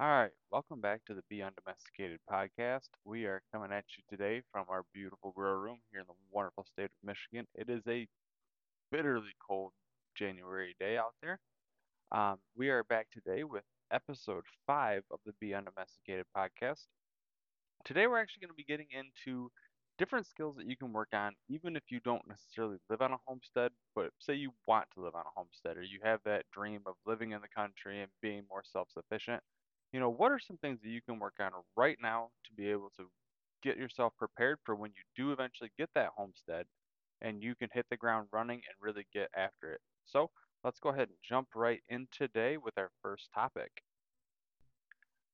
All right, welcome back to the Be Undomesticated podcast. We are coming at you today from our beautiful grow room here in the wonderful state of Michigan. It is a bitterly cold January day out there. Um, we are back today with episode five of the Be Undomesticated podcast. Today, we're actually going to be getting into different skills that you can work on, even if you don't necessarily live on a homestead, but say you want to live on a homestead or you have that dream of living in the country and being more self sufficient. You know, what are some things that you can work on right now to be able to get yourself prepared for when you do eventually get that homestead and you can hit the ground running and really get after it? So, let's go ahead and jump right in today with our first topic.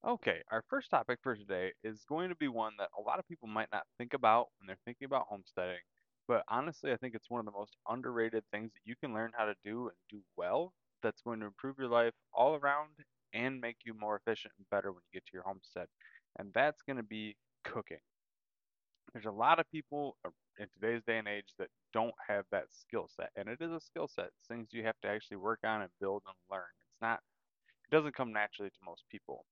Okay, our first topic for today is going to be one that a lot of people might not think about when they're thinking about homesteading, but honestly, I think it's one of the most underrated things that you can learn how to do and do well that's going to improve your life all around and make you more efficient and better when you get to your homestead. And that's going to be cooking. There's a lot of people uh, in today's day and age that don't have that skill set, and it is a skill set. It's things you have to actually work on and build and learn. It's not, it doesn't come naturally to most people.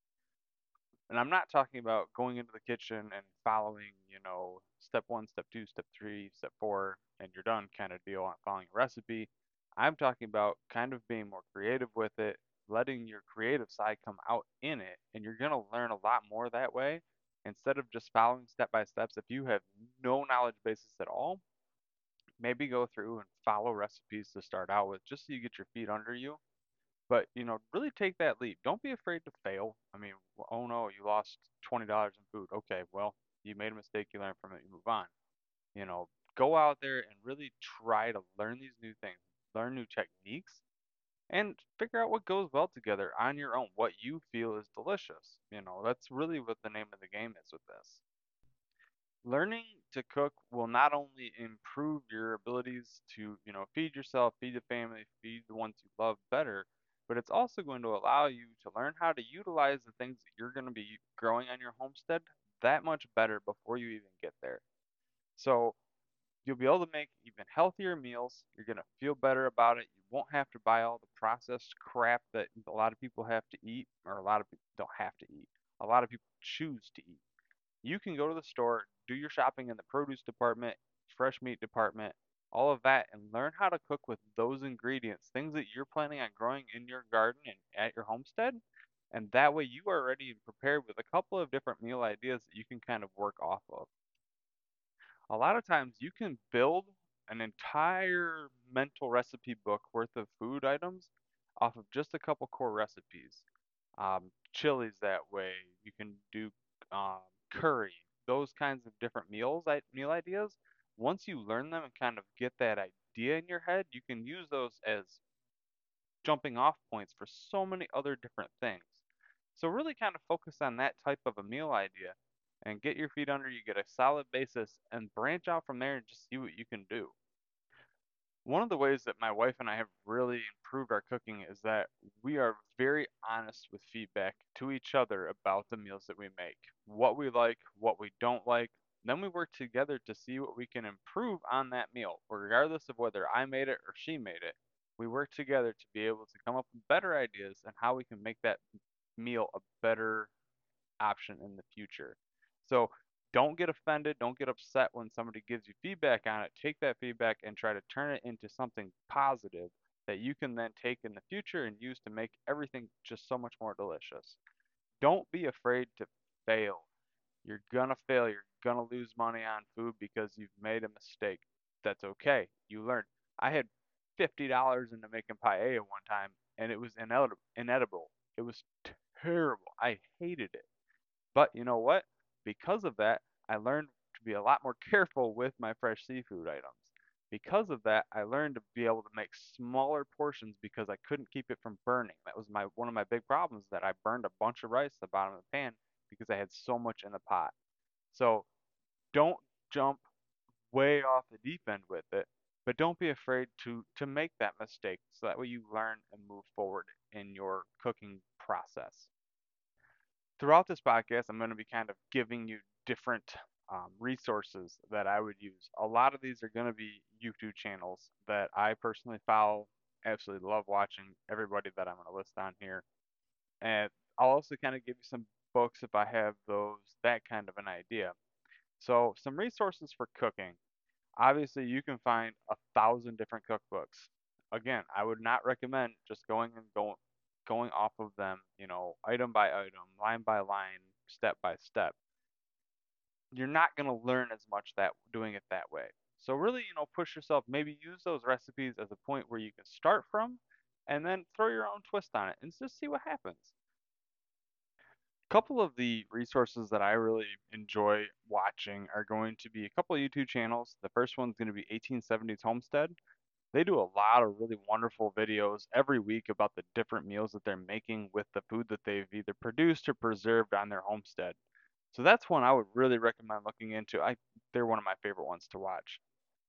And I'm not talking about going into the kitchen and following, you know, step one, step two, step three, step four, and you're done kind of deal on following a recipe. I'm talking about kind of being more creative with it, letting your creative side come out in it, and you're going to learn a lot more that way instead of just following step by steps. If you have no knowledge basis at all, maybe go through and follow recipes to start out with just so you get your feet under you but, you know, really take that leap. Don't be afraid to fail. I mean, oh no, you lost $20 in food. Okay, well, you made a mistake, you learn from it, you move on. You know, go out there and really try to learn these new things, learn new techniques, and figure out what goes well together on your own, what you feel is delicious. You know, that's really what the name of the game is with this. Learning to cook will not only improve your abilities to, you know, feed yourself, feed the family, feed the ones you love better, but it's also going to allow you to learn how to utilize the things that you're going to be growing on your homestead that much better before you even get there. So you'll be able to make even healthier meals. You're going to feel better about it. You won't have to buy all the processed crap that a lot of people have to eat, or a lot of people don't have to eat. A lot of people choose to eat. You can go to the store, do your shopping in the produce department, fresh meat department, all of that and learn how to cook with those ingredients, things that you're planning on growing in your garden and at your homestead. And that way you are ready and prepared with a couple of different meal ideas that you can kind of work off of. A lot of times you can build an entire mental recipe book worth of food items off of just a couple core recipes. Um, chilies that way. You can do um, curry, those kinds of different meals, meal ideas once you learn them and kind of get that idea in your head, you can use those as jumping off points for so many other different things. So really kind of focus on that type of a meal idea and get your feet under you, get a solid basis, and branch out from there and just see what you can do. One of the ways that my wife and I have really improved our cooking is that we are very honest with feedback to each other about the meals that we make, what we like, what we don't like, then we work together to see what we can improve on that meal, regardless of whether I made it or she made it. We work together to be able to come up with better ideas and how we can make that meal a better option in the future. So don't get offended, don't get upset when somebody gives you feedback on it. Take that feedback and try to turn it into something positive that you can then take in the future and use to make everything just so much more delicious. Don't be afraid to fail. You're gonna fail. You're gonna lose money on food because you've made a mistake. That's okay. You learn. I had fifty dollars into making paella one time, and it was inedible. It was terrible. I hated it. But you know what? Because of that, I learned to be a lot more careful with my fresh seafood items. Because of that, I learned to be able to make smaller portions because I couldn't keep it from burning. That was my one of my big problems that I burned a bunch of rice at the bottom of the pan because I had so much in the pot. So don't jump way off the deep end with it, but don't be afraid to to make that mistake so that way you learn and move forward in your cooking process. Throughout this podcast, I'm going to be kind of giving you different um, resources that I would use. A lot of these are going to be YouTube channels that I personally follow, absolutely love watching everybody that I'm going to list on here. And I'll also kind of give you some books if I have those, that kind of an idea. So, some resources for cooking. Obviously, you can find a thousand different cookbooks. Again, I would not recommend just going and going going off of them, you know, item by item, line by line, step by step. You're not going to learn as much that doing it that way. So really, you know, push yourself, maybe use those recipes as a point where you can start from and then throw your own twist on it and just see what happens A couple of the resources that I really enjoy watching are going to be a couple of YouTube channels. The first one's going to be 1870s Homestead. They do a lot of really wonderful videos every week about the different meals that they're making with the food that they've either produced or preserved on their homestead. So that's one I would really recommend looking into. I they're one of my favorite ones to watch.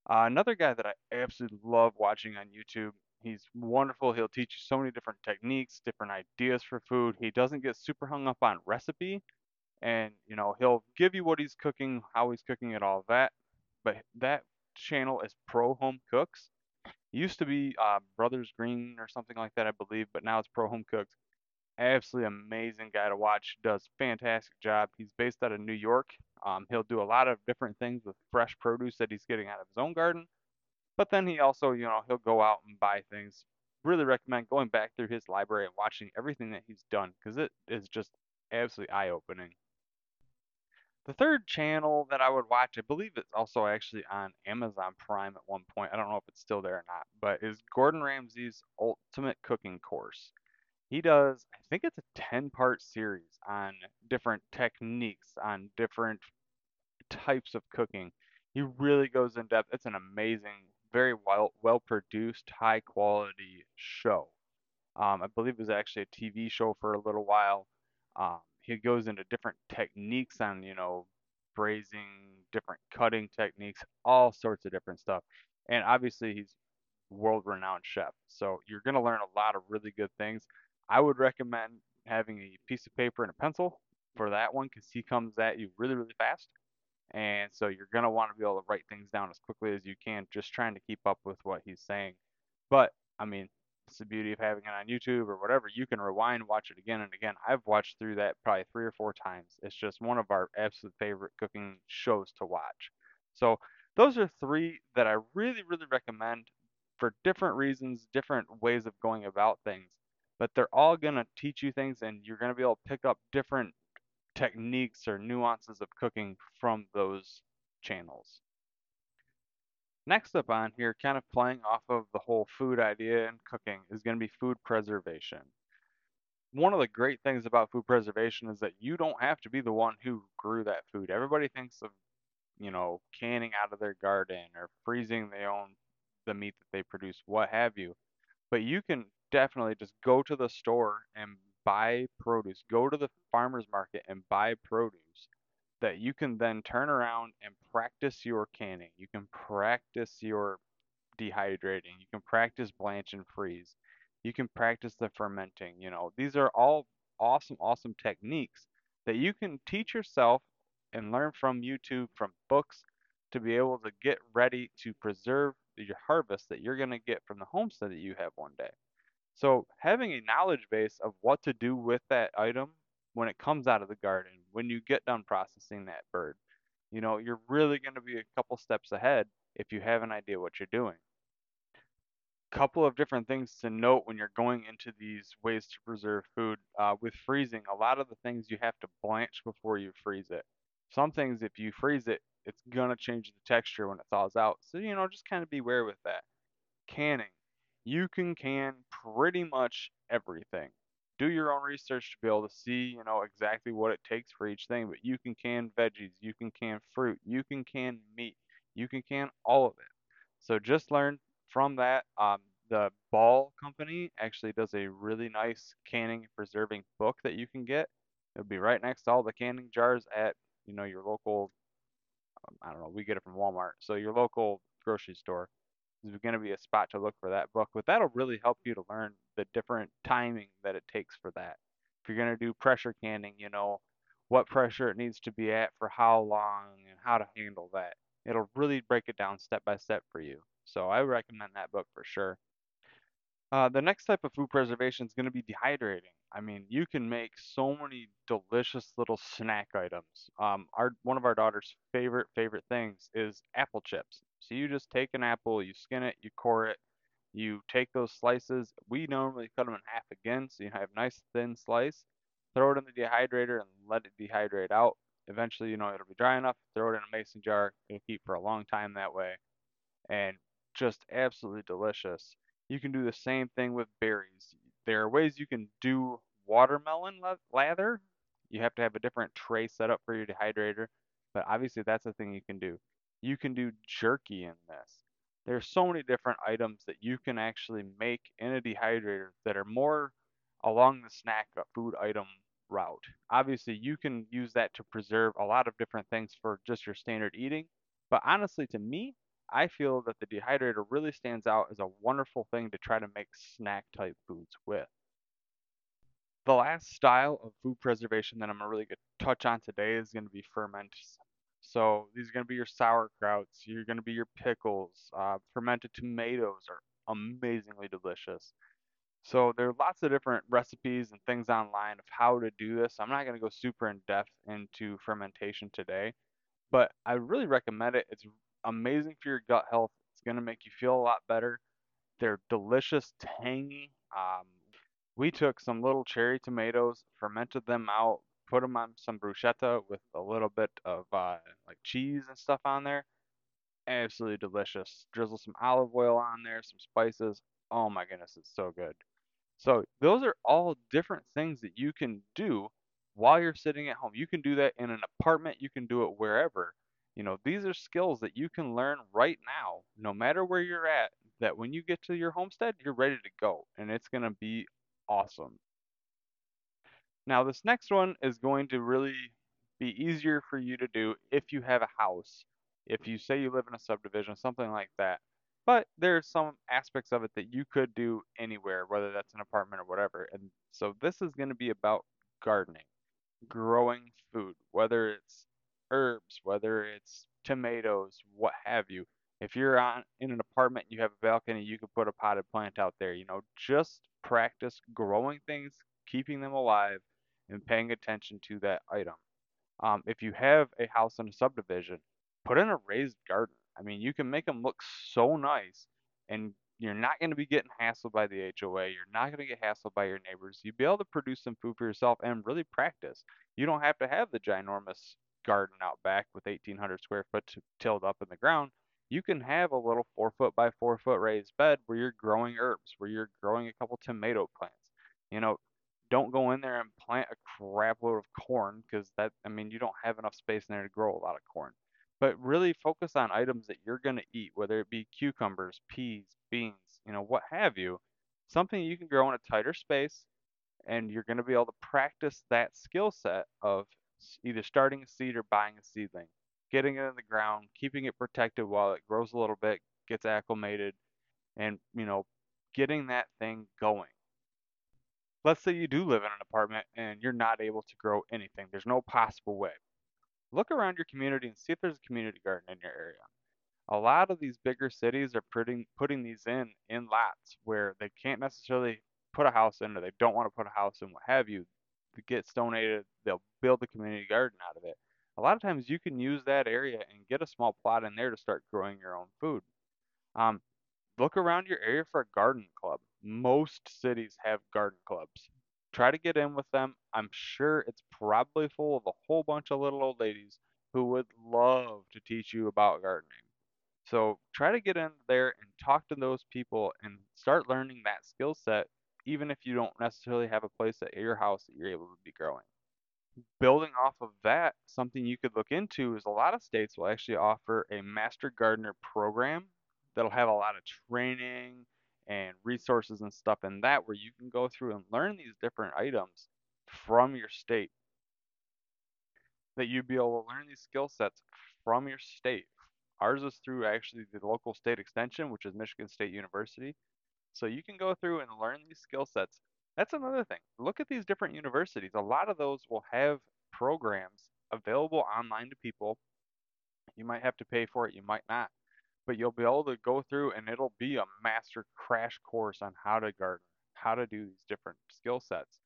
Uh, another guy that I absolutely love watching on YouTube He's wonderful. He'll teach you so many different techniques, different ideas for food. He doesn't get super hung up on recipe, and you know he'll give you what he's cooking, how he's cooking it, all that. But that channel is Pro Home Cooks. Used to be uh, Brothers Green or something like that, I believe, but now it's Pro Home Cooks. Absolutely amazing guy to watch. Does fantastic job. He's based out of New York. Um, he'll do a lot of different things with fresh produce that he's getting out of his own garden but then he also, you know, he'll go out and buy things. Really recommend going back through his library and watching everything that he's done because it is just absolutely eye opening. The third channel that I would watch, I believe it's also actually on Amazon Prime at one point. I don't know if it's still there or not, but is Gordon Ramsay's Ultimate Cooking Course. He does, I think it's a 10 part series on different techniques, on different types of cooking. He really goes in depth. It's an amazing very well well produced, high quality show. Um, I believe it was actually a TV show for a little while. Um, he goes into different techniques on you know braising, different cutting techniques, all sorts of different stuff. And obviously he's world renowned chef. So you're going to learn a lot of really good things. I would recommend having a piece of paper and a pencil for that one because he comes at you really, really fast. And so you're going to want to be able to write things down as quickly as you can, just trying to keep up with what he's saying. But, I mean, it's the beauty of having it on YouTube or whatever. You can rewind, watch it again and again. I've watched through that probably three or four times. It's just one of our absolute favorite cooking shows to watch. So, those are three that I really, really recommend for different reasons, different ways of going about things. But they're all going to teach you things, and you're going to be able to pick up different techniques or nuances of cooking from those channels. Next up on here, kind of playing off of the whole food idea and cooking, is going to be food preservation. One of the great things about food preservation is that you don't have to be the one who grew that food. Everybody thinks of, you know, canning out of their garden or freezing their own the meat that they produce, what have you. But you can definitely just go to the store and buy produce, go to the farmer's market and buy produce that you can then turn around and practice your canning. You can practice your dehydrating. You can practice blanch and freeze. You can practice the fermenting. You know, these are all awesome, awesome techniques that you can teach yourself and learn from YouTube, from books, to be able to get ready to preserve your harvest that you're going to get from the homestead that you have one day. So having a knowledge base of what to do with that item when it comes out of the garden, when you get done processing that bird, you know, you're really going to be a couple steps ahead if you have an idea what you're doing. A couple of different things to note when you're going into these ways to preserve food. Uh, with freezing, a lot of the things you have to blanch before you freeze it. Some things, if you freeze it, it's gonna change the texture when it thaws out. So you know, just kind of beware with that. Canning you can can pretty much everything. Do your own research to be able to see, you know, exactly what it takes for each thing, but you can can veggies, you can can fruit, you can can meat, you can can all of it. So just learn from that. Um, the Ball Company actually does a really nice canning and preserving book that you can get. It'll be right next to all the canning jars at, you know, your local, um, I don't know, we get it from Walmart. So your local grocery store is going to be a spot to look for that book. But that'll really help you to learn the different timing that it takes for that. If you're going to do pressure canning, you know what pressure it needs to be at for how long and how to handle that. It'll really break it down step by step for you. So I recommend that book for sure. Uh, the next type of food preservation is going to be dehydrating. I mean, you can make so many delicious little snack items. Um, our one of our daughter's favorite favorite things is apple chips. So you just take an apple, you skin it, you core it, you take those slices. We normally cut them in half again, so you have nice thin slice. Throw it in the dehydrator and let it dehydrate out. Eventually, you know, it'll be dry enough. Throw it in a mason jar. It'll keep for a long time that way and just absolutely delicious. You can do the same thing with berries. There are ways you can do watermelon leather. You have to have a different tray set up for your dehydrator, but obviously that's a thing you can do. You can do jerky in this. There's so many different items that you can actually make in a dehydrator that are more along the snack uh, food item route. Obviously, you can use that to preserve a lot of different things for just your standard eating, but honestly, to me, I feel that the dehydrator really stands out as a wonderful thing to try to make snack type foods with. The last style of food preservation that I'm gonna really touch on today is gonna be ferments. So these are gonna be your sauerkrauts, you're gonna be your pickles, uh, fermented tomatoes are amazingly delicious. So there are lots of different recipes and things online of how to do this. I'm not gonna go super in depth into fermentation today, but I really recommend it. It's amazing for your gut health. It's going to make you feel a lot better. They're delicious, tangy. Um, we took some little cherry tomatoes, fermented them out, put them on some bruschetta with a little bit of uh, like cheese and stuff on there. Absolutely delicious. Drizzle some olive oil on there, some spices. Oh my goodness, it's so good. So those are all different things that you can do while you're sitting at home. You can do that in an apartment, you can do it wherever. You know, these are skills that you can learn right now, no matter where you're at, that when you get to your homestead, you're ready to go and it's going to be awesome. Now, this next one is going to really be easier for you to do if you have a house. If you say you live in a subdivision, something like that. But there's some aspects of it that you could do anywhere, whether that's an apartment or whatever. And so this is going to be about gardening, growing food, whether it's herbs, whether it's tomatoes, what have you. If you're on in an apartment, you have a balcony, you can put a potted plant out there. You know, just practice growing things, keeping them alive, and paying attention to that item. Um, if you have a house in a subdivision, put in a raised garden. I mean, you can make them look so nice, and you're not going to be getting hassled by the HOA. You're not going to get hassled by your neighbors. You'll be able to produce some food for yourself and really practice. You don't have to have the ginormous garden out back with 1,800 square foot tilled up in the ground. You can have a little four foot by four foot raised bed where you're growing herbs, where you're growing a couple tomato plants. You know, don't go in there and plant a crap load of corn because that, I mean, you don't have enough space in there to grow a lot of corn. But really focus on items that you're going to eat, whether it be cucumbers, peas, beans, you know, what have you. Something you can grow in a tighter space, and you're going to be able to practice that skill set of either starting a seed or buying a seedling, getting it in the ground, keeping it protected while it grows a little bit, gets acclimated, and, you know, getting that thing going. Let's say you do live in an apartment and you're not able to grow anything. There's no possible way. Look around your community and see if there's a community garden in your area. A lot of these bigger cities are putting putting these in in lots where they can't necessarily put a house in or they don't want to put a house in, what have you. To get donated, they'll build a community garden out of it. A lot of times you can use that area and get a small plot in there to start growing your own food. Um, look around your area for a garden club. Most cities have garden clubs. Try to get in with them. I'm sure it's probably full of a whole bunch of little old ladies who would love to teach you about gardening. So try to get in there and talk to those people and start learning that skill set, even if you don't necessarily have a place at your house that you're able to be growing. Building off of that, something you could look into is a lot of states will actually offer a master gardener program that'll have a lot of training and resources and stuff in that where you can go through and learn these different items from your state. That you'd be able to learn these skill sets from your state. Ours is through actually the local state extension, which is Michigan State University. So you can go through and learn these skill sets. That's another thing. Look at these different universities. A lot of those will have programs available online to people. You might have to pay for it, you might not. But you'll be able to go through and it'll be a master crash course on how to garden, how to do these different skill sets.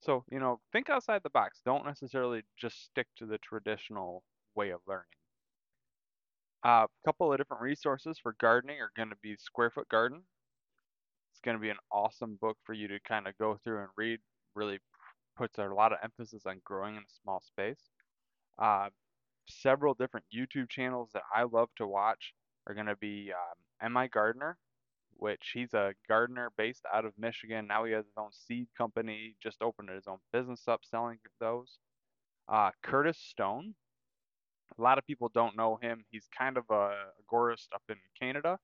So, you know, think outside the box. Don't necessarily just stick to the traditional way of learning. A uh, couple of different resources for gardening are going to be Square Foot Garden. It's going to be an awesome book for you to kind of go through and read. Really puts a lot of emphasis on growing in a small space. Uh, several different YouTube channels that I love to watch are going to be um, Mi Gardener, which he's a gardener based out of Michigan. Now he has his own seed company, just opened his own business up selling those. Uh, Curtis Stone. A lot of people don't know him. He's kind of a agorist up in Canada,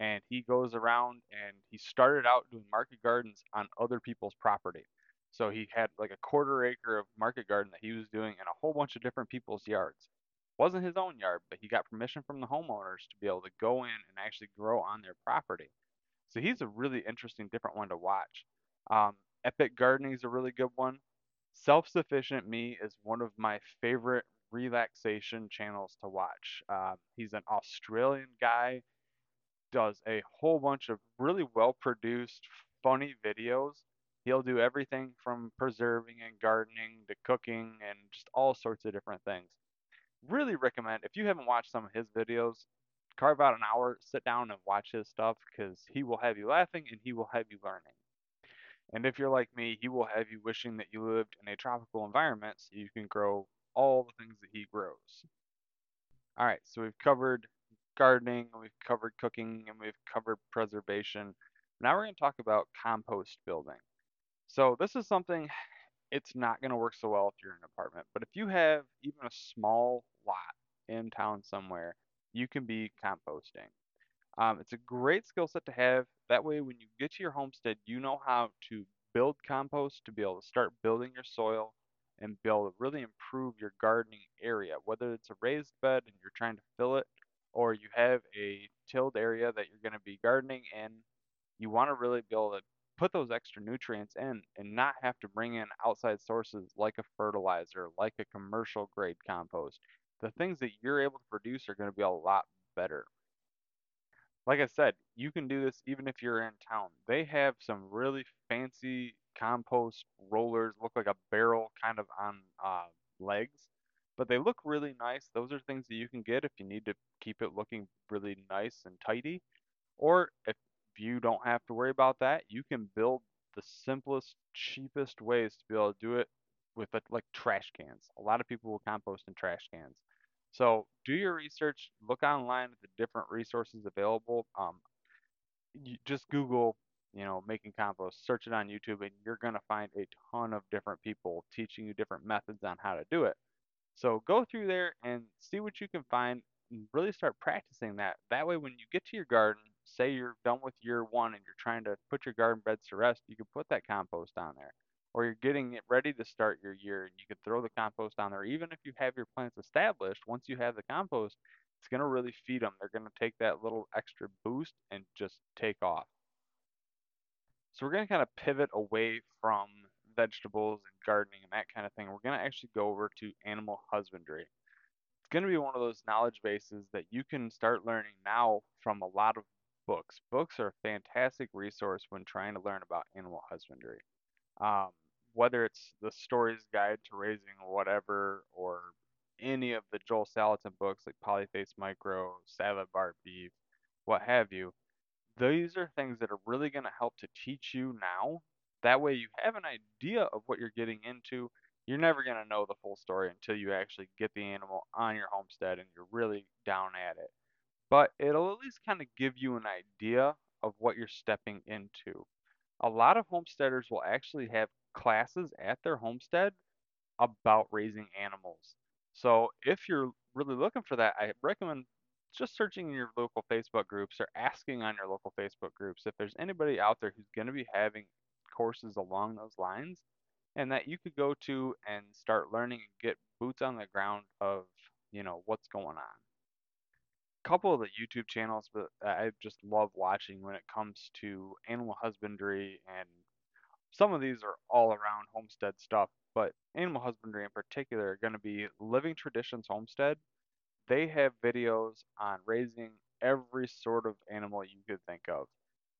and he goes around and he started out doing market gardens on other people's property. So he had like a quarter acre of market garden that he was doing in a whole bunch of different people's yards. Wasn't his own yard, but he got permission from the homeowners to be able to go in and actually grow on their property. So he's a really interesting, different one to watch. Um, Epic Gardening is a really good one. Self Sufficient Me is one of my favorite relaxation channels to watch. Uh, he's an Australian guy, does a whole bunch of really well produced, funny videos. He'll do everything from preserving and gardening to cooking and just all sorts of different things. Really recommend, if you haven't watched some of his videos, carve out an hour, sit down and watch his stuff because he will have you laughing and he will have you learning. And if you're like me, he will have you wishing that you lived in a tropical environment so you can grow all the things that he grows. All right, so we've covered gardening, we've covered cooking, and we've covered preservation. Now we're going to talk about compost building. So this is something it's not going to work so well if you're in an apartment, but if you have even a small lot in town somewhere, you can be composting. Um, it's a great skill set to have. That way, when you get to your homestead, you know how to build compost to be able to start building your soil and be able to really improve your gardening area. Whether it's a raised bed and you're trying to fill it, or you have a tilled area that you're going to be gardening in, you want to really be able to put those extra nutrients in and not have to bring in outside sources like a fertilizer, like a commercial grade compost. The things that you're able to produce are going to be a lot better. Like I said, you can do this even if you're in town. They have some really fancy compost rollers, look like a barrel kind of on uh, legs, but they look really nice. Those are things that you can get if you need to keep it looking really nice and tidy. Or if you don't have to worry about that, you can build the simplest, cheapest ways to be able to do it with like trash cans. A lot of people will compost in trash cans. So do your research, look online at the different resources available. Um, just Google, you know, making compost, search it on YouTube, and you're going to find a ton of different people teaching you different methods on how to do it. So go through there and see what you can find and really start practicing that. That way, when you get to your garden, say you're done with year one and you're trying to put your garden beds to rest, you can put that compost on there or you're getting it ready to start your year and you can throw the compost on there. Even if you have your plants established, once you have the compost, it's going to really feed them. They're going to take that little extra boost and just take off. So we're going to kind of pivot away from vegetables and gardening and that kind of thing. We're going to actually go over to animal husbandry. It's going to be one of those knowledge bases that you can start learning now from a lot of books. Books are a fantastic resource when trying to learn about animal husbandry. Um, whether it's the Storey's Guide to Raising Whatever or any of the Joel Salatin books like Polyface Micro, Salad Bar Beef, what have you, these are things that are really going to help to teach you now. That way you have an idea of what you're getting into. You're never going to know the full story until you actually get the animal on your homestead and you're really down at it. But it'll at least kind of give you an idea of what you're stepping into. A lot of homesteaders will actually have classes at their homestead about raising animals. So if you're really looking for that, I recommend just searching in your local Facebook groups or asking on your local Facebook groups if there's anybody out there who's going to be having courses along those lines and that you could go to and start learning and get boots on the ground of, you know, what's going on. Couple of the YouTube channels that I just love watching when it comes to animal husbandry and some of these are all around homestead stuff, but animal husbandry in particular are going to be Living Traditions Homestead. They have videos on raising every sort of animal you could think of.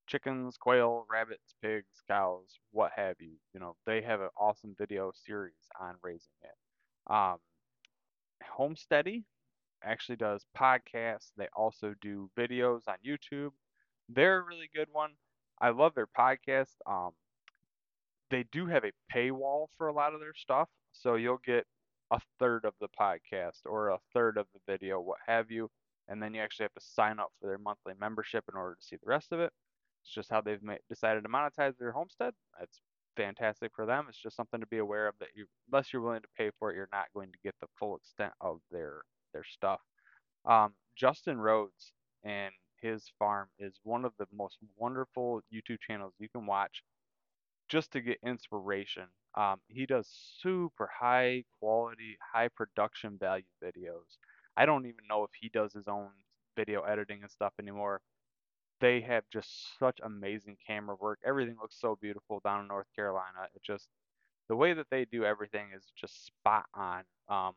Chickens, quail, rabbits, pigs, cows, what have you. You know, they have an awesome video series on raising it. Um, Homesteady actually does podcasts. They also do videos on YouTube. They're a really good one. I love their podcast. Um, they do have a paywall for a lot of their stuff, so you'll get a third of the podcast or a third of the video, what have you, and then you actually have to sign up for their monthly membership in order to see the rest of it. It's just how they've decided to monetize their homestead. That's fantastic for them. It's just something to be aware of that you, unless you're willing to pay for it, you're not going to get the full extent of their their stuff. Um, Justin Rhodes and his farm is one of the most wonderful YouTube channels you can watch just to get inspiration. Um, he does super high quality, high production value videos. I don't even know if he does his own video editing and stuff anymore. They have just such amazing camera work. Everything looks so beautiful down in North Carolina. It just the way that they do everything is just spot on. Um,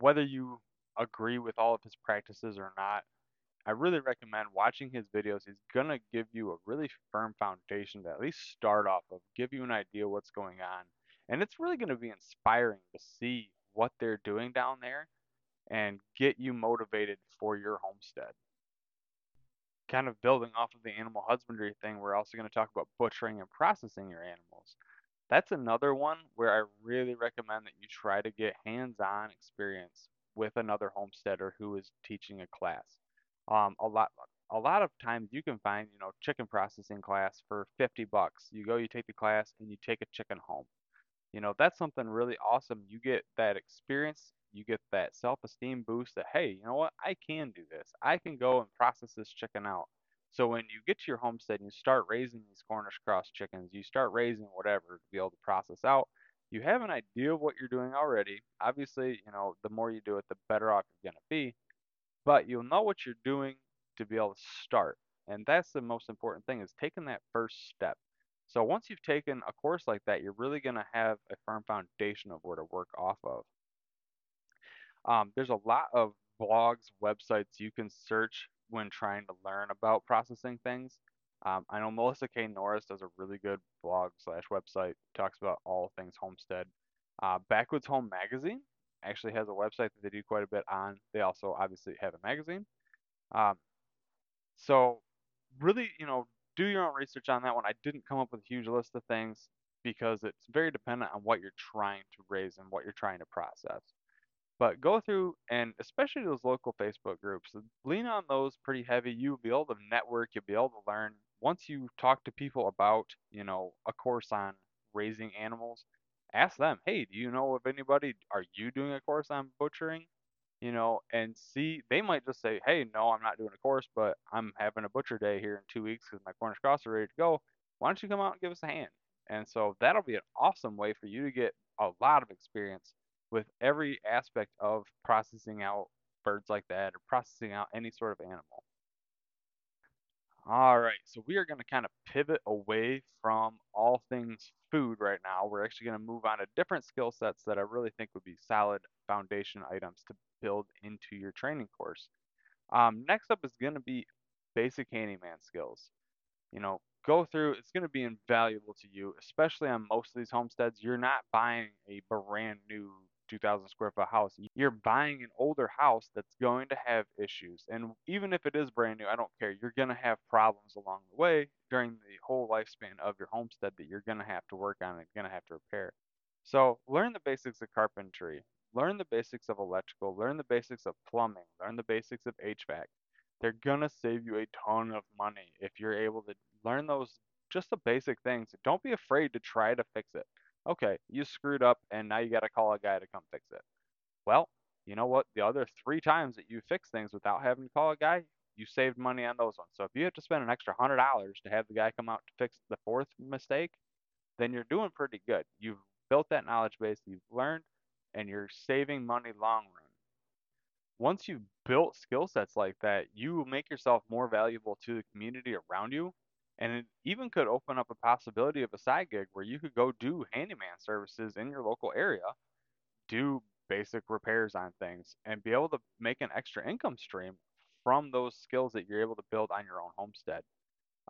whether you agree with all of his practices or not, I really recommend watching his videos. He's going to give you a really firm foundation to at least start off of, give you an idea what's going on. And it's really going to be inspiring to see what they're doing down there and get you motivated for your homestead. Kind of building off of the animal husbandry thing, we're also going to talk about butchering and processing your animals. That's another one where I really recommend that you try to get hands on experience with another homesteader who is teaching a class. Um, a lot a lot of times you can find, you know, chicken processing class for 50 bucks. You go, you take the class, and you take a chicken home. You know, that's something really awesome. You get that experience, you get that self-esteem boost that, hey, you know what? I can do this. I can go and process this chicken out. So when you get to your homestead and you start raising these Cornish cross chickens, you start raising whatever to be able to process out, you have an idea of what you're doing already. Obviously, you know, the more you do it, the better off you're going to be but you'll know what you're doing to be able to start. And that's the most important thing is taking that first step. So once you've taken a course like that, you're really going to have a firm foundation of where to work off of. Um, there's a lot of blogs, websites you can search when trying to learn about processing things. Um, I know Melissa K. Norris does a really good blog slash website, talks about all things homestead. Uh, Backwoods Home Magazine actually has a website that they do quite a bit on. They also obviously have a magazine. Um, so really, you know, do your own research on that one. I didn't come up with a huge list of things because it's very dependent on what you're trying to raise and what you're trying to process. But go through and especially those local Facebook groups, lean on those pretty heavy. You'll be able to network, you'll be able to learn. Once you talk to people about, you know, a course on raising animals, ask them, hey, do you know of anybody? Are you doing a course on butchering? You know, and see, they might just say, hey, no, I'm not doing a course, but I'm having a butcher day here in two weeks because my Cornish cross are ready to go. Why don't you come out and give us a hand? And so that'll be an awesome way for you to get a lot of experience with every aspect of processing out birds like that or processing out any sort of animal. All right, so we are going to kind of pivot away from all things food right now. We're actually going to move on to different skill sets that I really think would be solid foundation items to build into your training course. Um, next up is going to be basic handyman skills. You know, go through, it's going to be invaluable to you, especially on most of these homesteads. You're not buying a brand new 2,000 square foot house. You're buying an older house that's going to have issues. And even if it is brand new, I don't care. You're going to have problems along the way during the whole lifespan of your homestead that you're going to have to work on and going to have to repair. So learn the basics of carpentry, learn the basics of electrical, learn the basics of plumbing, learn the basics of HVAC. They're going to save you a ton of money if you're able to learn those just the basic things. Don't be afraid to try to fix it. Okay, you screwed up and now you got to call a guy to come fix it. Well, you know what? The other three times that you fix things without having to call a guy, you saved money on those ones. So if you have to spend an extra hundred dollars to have the guy come out to fix the fourth mistake, then you're doing pretty good. You've built that knowledge base, you've learned, and you're saving money long run. Once you've built skill sets like that, you make yourself more valuable to the community around you and it even could open up a possibility of a side gig where you could go do handyman services in your local area, do basic repairs on things, and be able to make an extra income stream from those skills that you're able to build on your own homestead.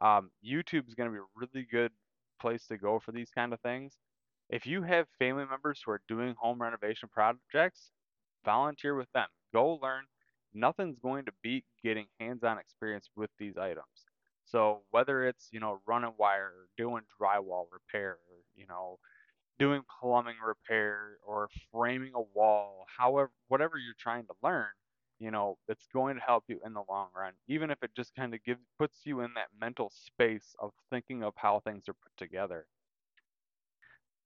Um, YouTube is going to be a really good place to go for these kind of things. If you have family members who are doing home renovation projects, volunteer with them. Go learn. Nothing's going to beat getting hands-on experience with these items. So whether it's, you know, running wire, or doing drywall repair, you know, doing plumbing repair or framing a wall, however, whatever you're trying to learn, you know, it's going to help you in the long run, even if it just kind of gives puts you in that mental space of thinking of how things are put together.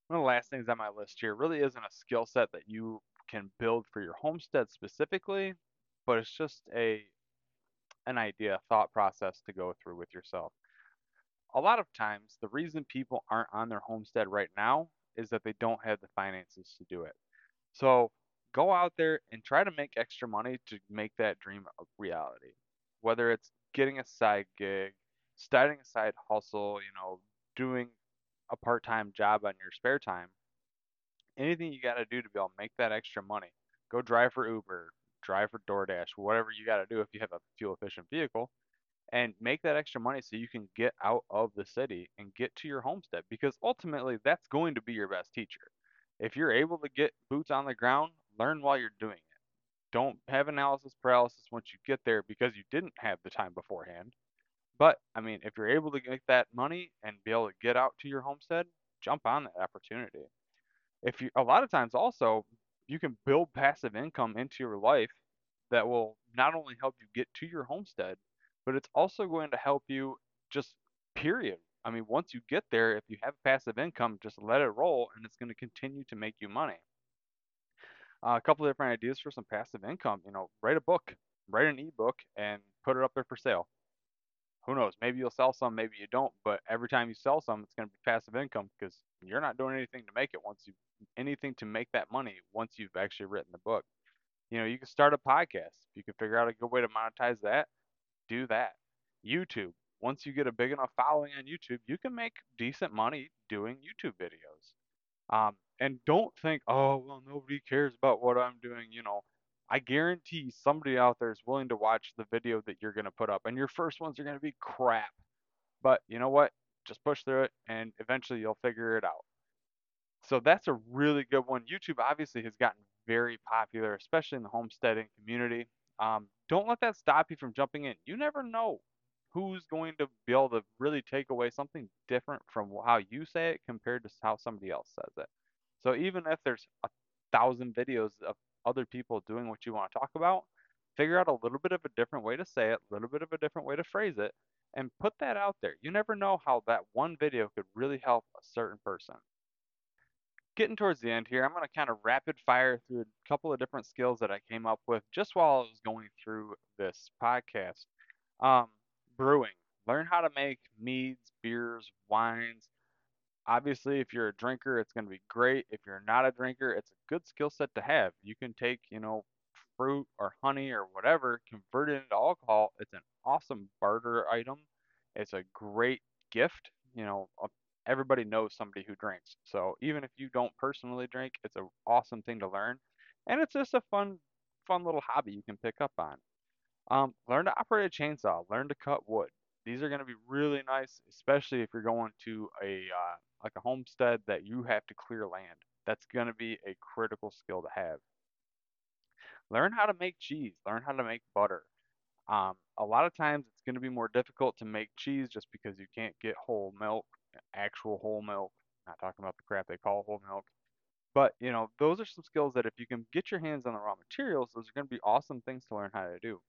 One of the last things on my list here really isn't a skill set that you can build for your homestead specifically, but it's just a an idea, thought process to go through with yourself. A lot of times, the reason people aren't on their homestead right now is that they don't have the finances to do it. So go out there and try to make extra money to make that dream a reality. Whether it's getting a side gig, starting a side hustle, you know, doing a part-time job on your spare time, anything you got to do to be able to make that extra money. Go drive for Uber, drive for DoorDash, whatever you got to do if you have a fuel efficient vehicle, and make that extra money so you can get out of the city and get to your homestead because ultimately that's going to be your best teacher. If you're able to get boots on the ground, learn while you're doing it. Don't have analysis paralysis once you get there because you didn't have the time beforehand. But I mean, if you're able to make that money and be able to get out to your homestead, jump on that opportunity. If you a lot of times also you can build passive income into your life that will not only help you get to your homestead, but it's also going to help you just period. I mean, once you get there, if you have passive income, just let it roll and it's going to continue to make you money. Uh, a couple of different ideas for some passive income. You know, write a book, write an ebook, and put it up there for sale. Who knows? Maybe you'll sell some, maybe you don't. But every time you sell some, it's going to be passive income because you're not doing anything to make it once you anything to make that money once you've actually written the book. You know, you can start a podcast. If you can figure out a good way to monetize that, do that. YouTube. Once you get a big enough following on YouTube, you can make decent money doing YouTube videos. Um, and don't think, oh, well, nobody cares about what I'm doing. You know, I guarantee somebody out there is willing to watch the video that you're going to put up, and your first ones are going to be crap. But you know what? Just push through it, and eventually you'll figure it out. So that's a really good one. YouTube obviously has gotten very popular, especially in the homesteading community. Um, don't let that stop you from jumping in. You never know who's going to be able to really take away something different from how you say it compared to how somebody else says it. So even if there's a thousand videos of other people doing what you want to talk about, figure out a little bit of a different way to say it, a little bit of a different way to phrase it, and put that out there. You never know how that one video could really help a certain person getting towards the end here, I'm going to kind of rapid fire through a couple of different skills that I came up with just while I was going through this podcast. Um, brewing. Learn how to make meads, beers, wines. Obviously, if you're a drinker, it's going to be great. If you're not a drinker, it's a good skill set to have. You can take, you know, fruit or honey or whatever, convert it into alcohol. It's an awesome barter item. It's a great gift. You know, everybody knows somebody who drinks. So even if you don't personally drink, it's an awesome thing to learn, and it's just a fun, fun little hobby you can pick up on. Um, learn to operate a chainsaw. Learn to cut wood. These are going to be really nice, especially if you're going to a uh, like a homestead that you have to clear land. That's going to be a critical skill to have. Learn how to make cheese. Learn how to make butter. Um, a lot of times it's going to be more difficult to make cheese just because you can't get whole milk actual whole milk. Not talking about the crap they call whole milk. But, you know, those are some skills that if you can get your hands on the raw materials, those are going to be awesome things to learn how to do.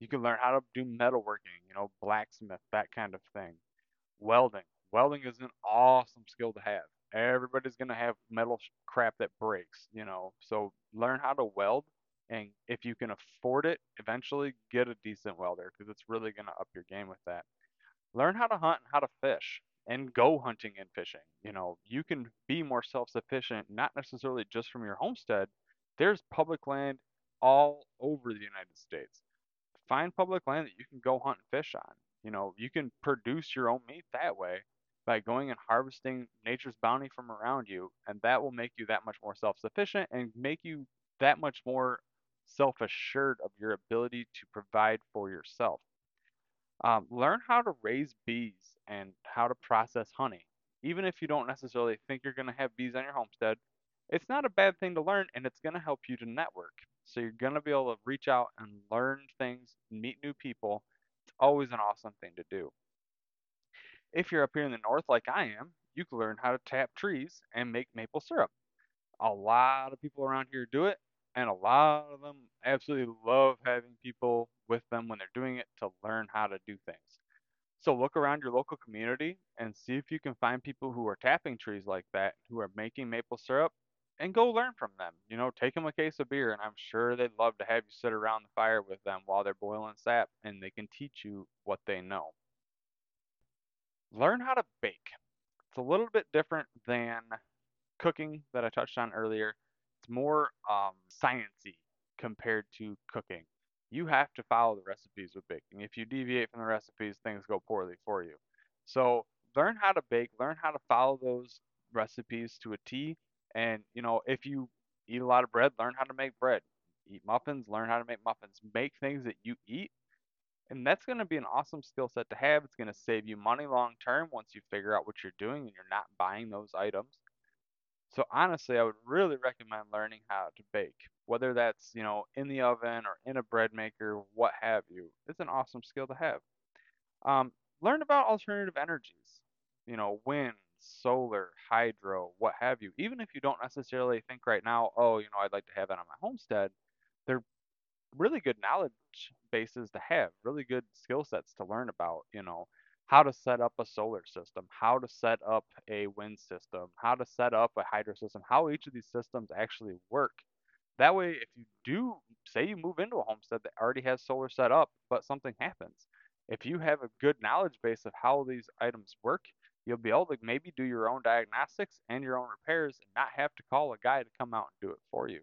You can learn how to do metalworking, you know, blacksmith, that kind of thing. Welding. Welding is an awesome skill to have. Everybody's going to have metal crap that breaks, you know. So learn how to weld. And if you can afford it, eventually get a decent welder because it's really going to up your game with that. Learn how to hunt and how to fish and go hunting and fishing. You know, you can be more self-sufficient, not necessarily just from your homestead. There's public land all over the United States. Find public land that you can go hunt and fish on. You know, you can produce your own meat that way by going and harvesting nature's bounty from around you, and that will make you that much more self-sufficient and make you that much more self assured of your ability to provide for yourself. Um, learn how to raise bees and how to process honey. Even if you don't necessarily think you're going to have bees on your homestead, it's not a bad thing to learn and it's going to help you to network. So you're going to be able to reach out and learn things, meet new people. It's always an awesome thing to do. If you're up here in the north like I am, you can learn how to tap trees and make maple syrup. A lot of people around here do it, and a lot of them absolutely love having people with them when they're doing it to learn how to do things. So look around your local community and see if you can find people who are tapping trees like that, who are making maple syrup, and go learn from them. You know, take them a case of beer, and I'm sure they'd love to have you sit around the fire with them while they're boiling sap, and they can teach you what they know. Learn how to bake. It's a little bit different than cooking that I touched on earlier. It's more um, sciency compared to cooking. You have to follow the recipes with baking. If you deviate from the recipes, things go poorly for you. So learn how to bake, learn how to follow those recipes to a T. And you know, if you eat a lot of bread, learn how to make bread. Eat muffins, learn how to make muffins. Make things that you eat and that's going to be an awesome skill set to have. It's going to save you money long term once you figure out what you're doing and you're not buying those items. So honestly, I would really recommend learning how to bake, whether that's, you know, in the oven or in a bread maker, what have you. It's an awesome skill to have. Um, learn about alternative energies, you know, wind, solar, hydro, what have you. Even if you don't necessarily think right now, oh, you know, I'd like to have that on my homestead, they're really good knowledge bases to have, really good skill sets to learn about, you know, how to set up a solar system, how to set up a wind system, how to set up a hydro system, how each of these systems actually work. That way, if you do say you move into a homestead that already has solar set up, but something happens, if you have a good knowledge base of how these items work, you'll be able to maybe do your own diagnostics and your own repairs and not have to call a guy to come out and do it for you.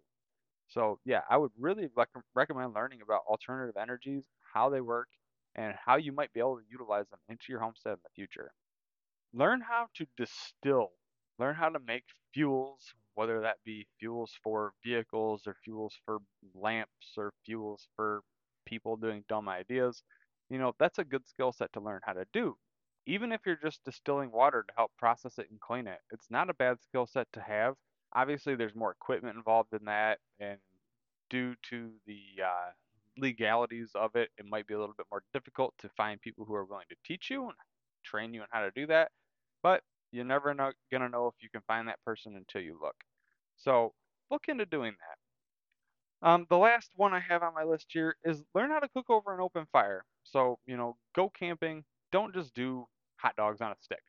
So yeah, I would really rec- recommend learning about alternative energies, how they work, and how you might be able to utilize them into your homestead in the future. Learn how to distill. Learn how to make fuels, whether that be fuels for vehicles or fuels for lamps or fuels for people doing dumb ideas. You know, that's a good skill set to learn how to do. Even if you're just distilling water to help process it and clean it, it's not a bad skill set to have Obviously, there's more equipment involved in that, and due to the uh, legalities of it, it might be a little bit more difficult to find people who are willing to teach you and train you on how to do that. But you're never know, gonna know if you can find that person until you look. So look into doing that. Um, the last one I have on my list here is learn how to cook over an open fire. So you know, go camping. Don't just do hot dogs on a stick.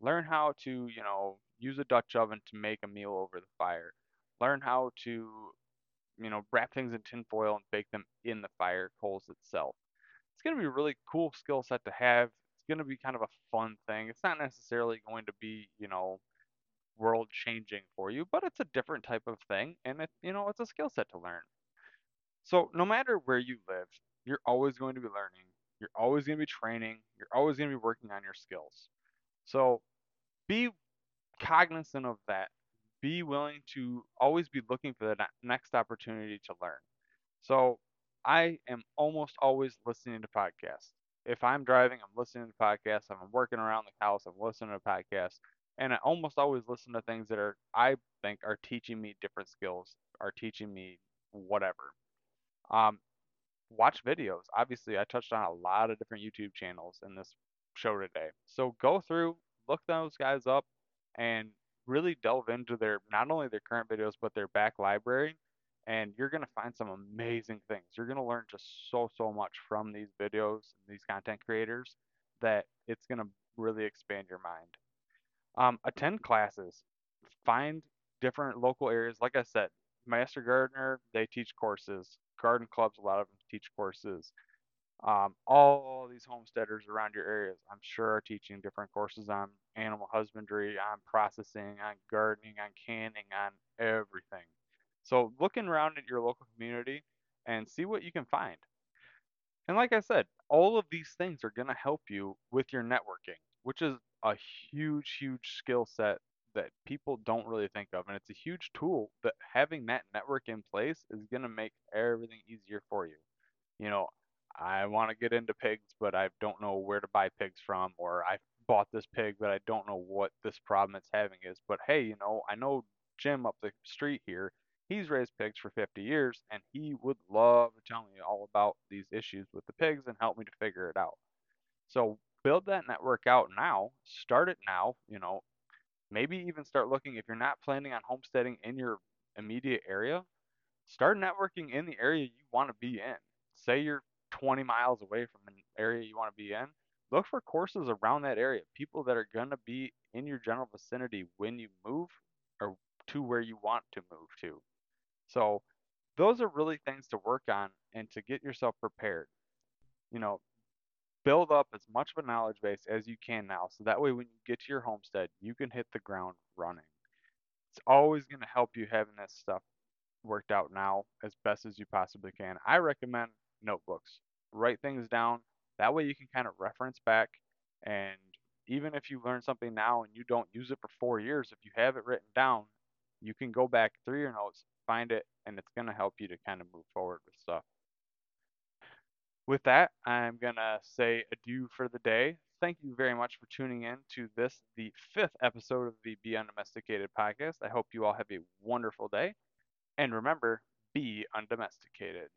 Learn how to you know use a Dutch oven to make a meal over the fire. Learn how to, you know, wrap things in tin foil and bake them in the fire coals itself. It's going to be a really cool skill set to have. It's going to be kind of a fun thing. It's not necessarily going to be, you know, world changing for you, but it's a different type of thing and it, you know, it's a skill set to learn. So no matter where you live, you're always going to be learning. You're always going to be training. You're always going to be working on your skills. So be cognizant of that. Be willing to always be looking for the next opportunity to learn. So I am almost always listening to podcasts. If I'm driving, I'm listening to podcasts. I'm working around the house, I'm listening to podcasts. And I almost always listen to things that are I think are teaching me different skills, are teaching me whatever. Um, watch videos. Obviously, I touched on a lot of different YouTube channels in this show today. So go through, look those guys up, and really delve into their not only their current videos but their back library and you're going to find some amazing things. You're going to learn just so so much from these videos and these content creators that it's going to really expand your mind. Um, attend classes. Find different local areas. Like I said, Master Gardener, they teach courses. Garden clubs, a lot of them teach courses. Um, all these homesteaders around your areas, I'm sure, are teaching different courses on animal husbandry, on processing, on gardening, on canning, on everything. So looking around at your local community and see what you can find. And like I said, all of these things are going to help you with your networking, which is a huge, huge skill set that people don't really think of, and it's a huge tool that having that network in place is going to make everything easier for you. You know, I want to get into pigs, but I don't know where to buy pigs from, or I bought this pig, but I don't know what this problem it's having is. But hey, you know, I know Jim up the street here. He's raised pigs for 50 years, and he would love to tell me all about these issues with the pigs and help me to figure it out. So build that network out now. Start it now. You know, maybe even start looking if you're not planning on homesteading in your immediate area. Start networking in the area you want to be in. Say you're 20 miles away from an area you want to be in. Look for courses around that area, people that are going to be in your general vicinity when you move or to where you want to move to. So, those are really things to work on and to get yourself prepared. You know, build up as much of a knowledge base as you can now so that way when you get to your homestead you can hit the ground running it's always going to help you having this stuff worked out now as best as you possibly can i recommend notebooks write things down that way you can kind of reference back and even if you learn something now and you don't use it for four years if you have it written down you can go back through your notes find it and it's going to help you to kind of move forward with stuff with that, I'm going to say adieu for the day. Thank you very much for tuning in to this, the fifth episode of the Be Undomesticated podcast. I hope you all have a wonderful day. And remember, be undomesticated.